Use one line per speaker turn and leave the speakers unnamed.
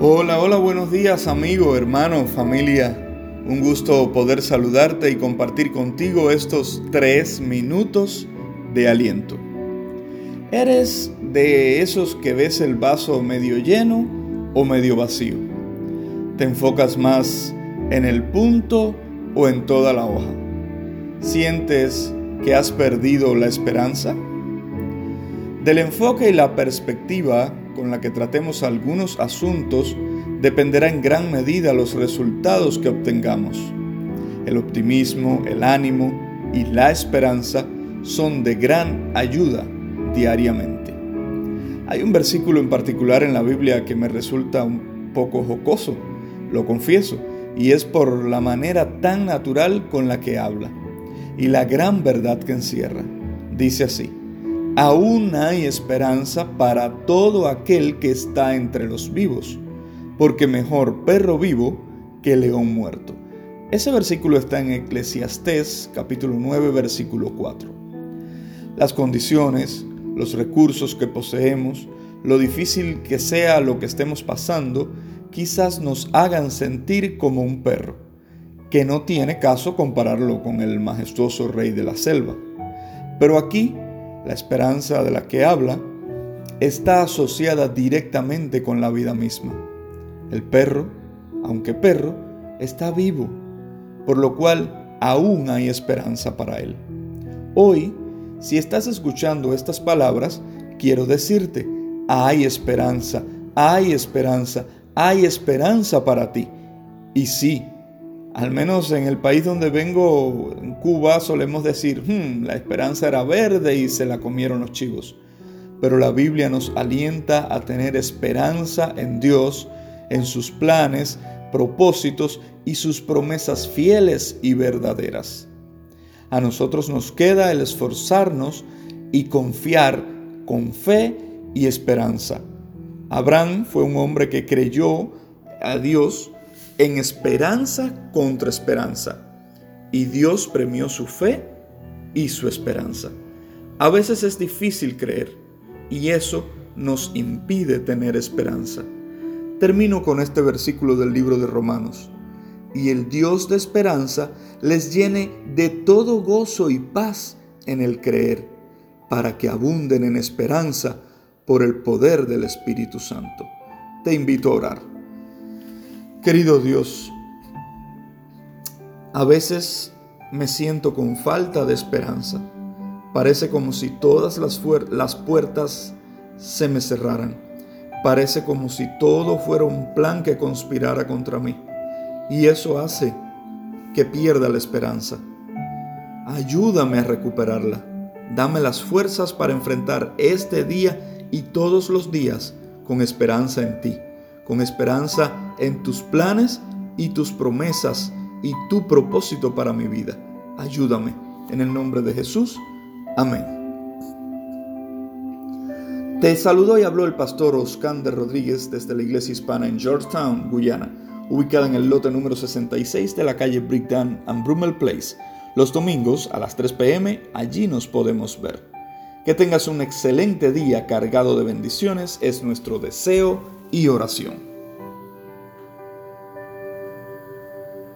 Hola, hola, buenos días amigo, hermano, familia. Un gusto poder saludarte y compartir contigo estos tres minutos de aliento. ¿Eres de esos que ves el vaso medio lleno o medio vacío? ¿Te enfocas más en el punto o en toda la hoja? ¿Sientes que has perdido la esperanza? Del enfoque y la perspectiva con la que tratemos algunos asuntos dependerá en gran medida los resultados que obtengamos. El optimismo, el ánimo y la esperanza son de gran ayuda diariamente. Hay un versículo en particular en la Biblia que me resulta un poco jocoso, lo confieso, y es por la manera tan natural con la que habla y la gran verdad que encierra. Dice así, aún hay esperanza para todo aquel que está entre los vivos, porque mejor perro vivo que león muerto. Ese versículo está en Eclesiastés capítulo 9 versículo 4. Las condiciones, los recursos que poseemos, lo difícil que sea lo que estemos pasando, quizás nos hagan sentir como un perro, que no tiene caso compararlo con el majestuoso rey de la selva. Pero aquí la esperanza de la que habla, está asociada directamente con la vida misma. El perro, aunque perro, está vivo, por lo cual aún hay esperanza para él. Hoy, si estás escuchando estas palabras, quiero decirte, hay esperanza, hay esperanza, hay esperanza para ti. Y sí, al menos en el país donde vengo, en Cuba, solemos decir, hmm, la esperanza era verde y se la comieron los chivos. Pero la Biblia nos alienta a tener esperanza en Dios, en sus planes, propósitos y sus promesas fieles y verdaderas. A nosotros nos queda el esforzarnos y confiar con fe y esperanza. Abraham fue un hombre que creyó a Dios en esperanza contra esperanza. Y Dios premió su fe y su esperanza. A veces es difícil creer y eso nos impide tener esperanza. Termino con este versículo del libro de Romanos. Y el Dios de esperanza les llene de todo gozo y paz en el creer, para que abunden en esperanza por el poder del Espíritu Santo. Te invito a orar. Querido Dios, a veces me siento con falta de esperanza. Parece como si todas las, puertas se me cerraran. Parece como si todo fuera un plan que conspirara contra mí. Y eso hace que pierda la esperanza. Ayúdame a recuperarla. Dame las fuerzas para enfrentar este día y todos los días con esperanza en ti con esperanza en tus planes y tus promesas y tu propósito para mi vida. Ayúdame. En el nombre de Jesús. Amén. Te saludo y habló el pastor Oscander Rodríguez desde la iglesia hispana en Georgetown, Guyana, ubicada en el lote número 66 de la calle Brickdown and Brummel Place. Los domingos a las 3 pm allí nos podemos ver. Que tengas un excelente día cargado de bendiciones es nuestro deseo y oración.